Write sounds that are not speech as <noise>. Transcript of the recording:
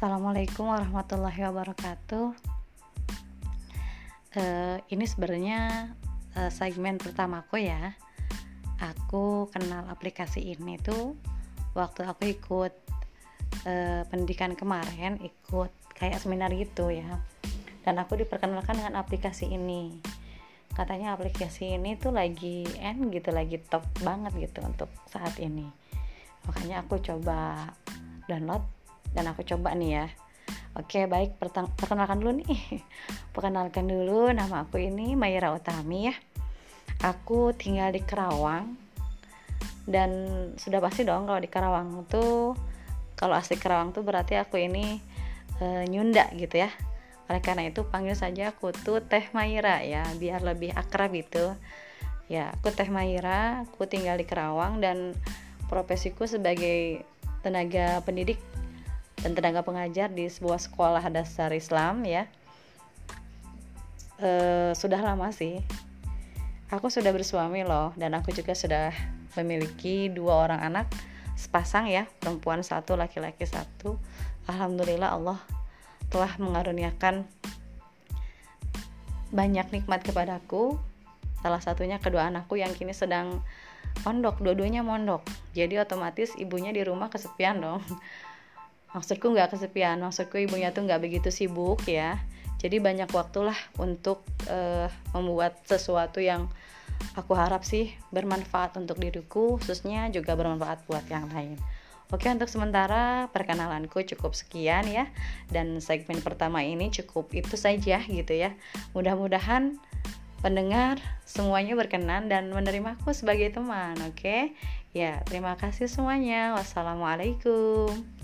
Assalamualaikum warahmatullahi wabarakatuh. Uh, ini sebenarnya uh, segmen pertamaku ya. Aku kenal aplikasi ini tuh waktu aku ikut uh, pendidikan kemarin, ikut kayak seminar gitu ya. Dan aku diperkenalkan dengan aplikasi ini. Katanya aplikasi ini tuh lagi end gitu, lagi top banget gitu untuk saat ini. Makanya aku coba download dan aku coba nih ya. Oke baik perkenalkan dulu nih. <laughs> Perkenalkan dulu nama aku ini Mayra Utami ya. Aku tinggal di Kerawang. Dan sudah pasti dong kalau di Karawang tuh Kalau asli Kerawang tuh berarti aku ini e, Nyunda gitu ya. Oleh karena itu panggil saja aku tuh Teh Mayra ya Biar lebih akrab gitu. Ya aku Teh Mayra Aku tinggal di Kerawang dan profesiku sebagai tenaga pendidik dan tenaga pengajar di sebuah sekolah dasar Islam ya. E, sudah lama sih. Aku sudah bersuami loh dan aku juga sudah memiliki dua orang anak sepasang ya perempuan satu laki-laki satu. Alhamdulillah Allah telah mengaruniakan banyak nikmat kepadaku salah satunya kedua anakku yang kini sedang mondok dua-duanya mondok. Jadi otomatis ibunya di rumah kesepian dong maksudku nggak kesepian maksudku ibunya tuh nggak begitu sibuk ya. Jadi banyak waktulah untuk uh, membuat sesuatu yang aku harap sih bermanfaat untuk diriku khususnya juga bermanfaat buat yang lain. Oke untuk sementara perkenalanku cukup sekian ya. Dan segmen pertama ini cukup itu saja gitu ya. Mudah-mudahan pendengar semuanya berkenan dan menerimaku sebagai teman oke? Ya terima kasih semuanya. Wassalamualaikum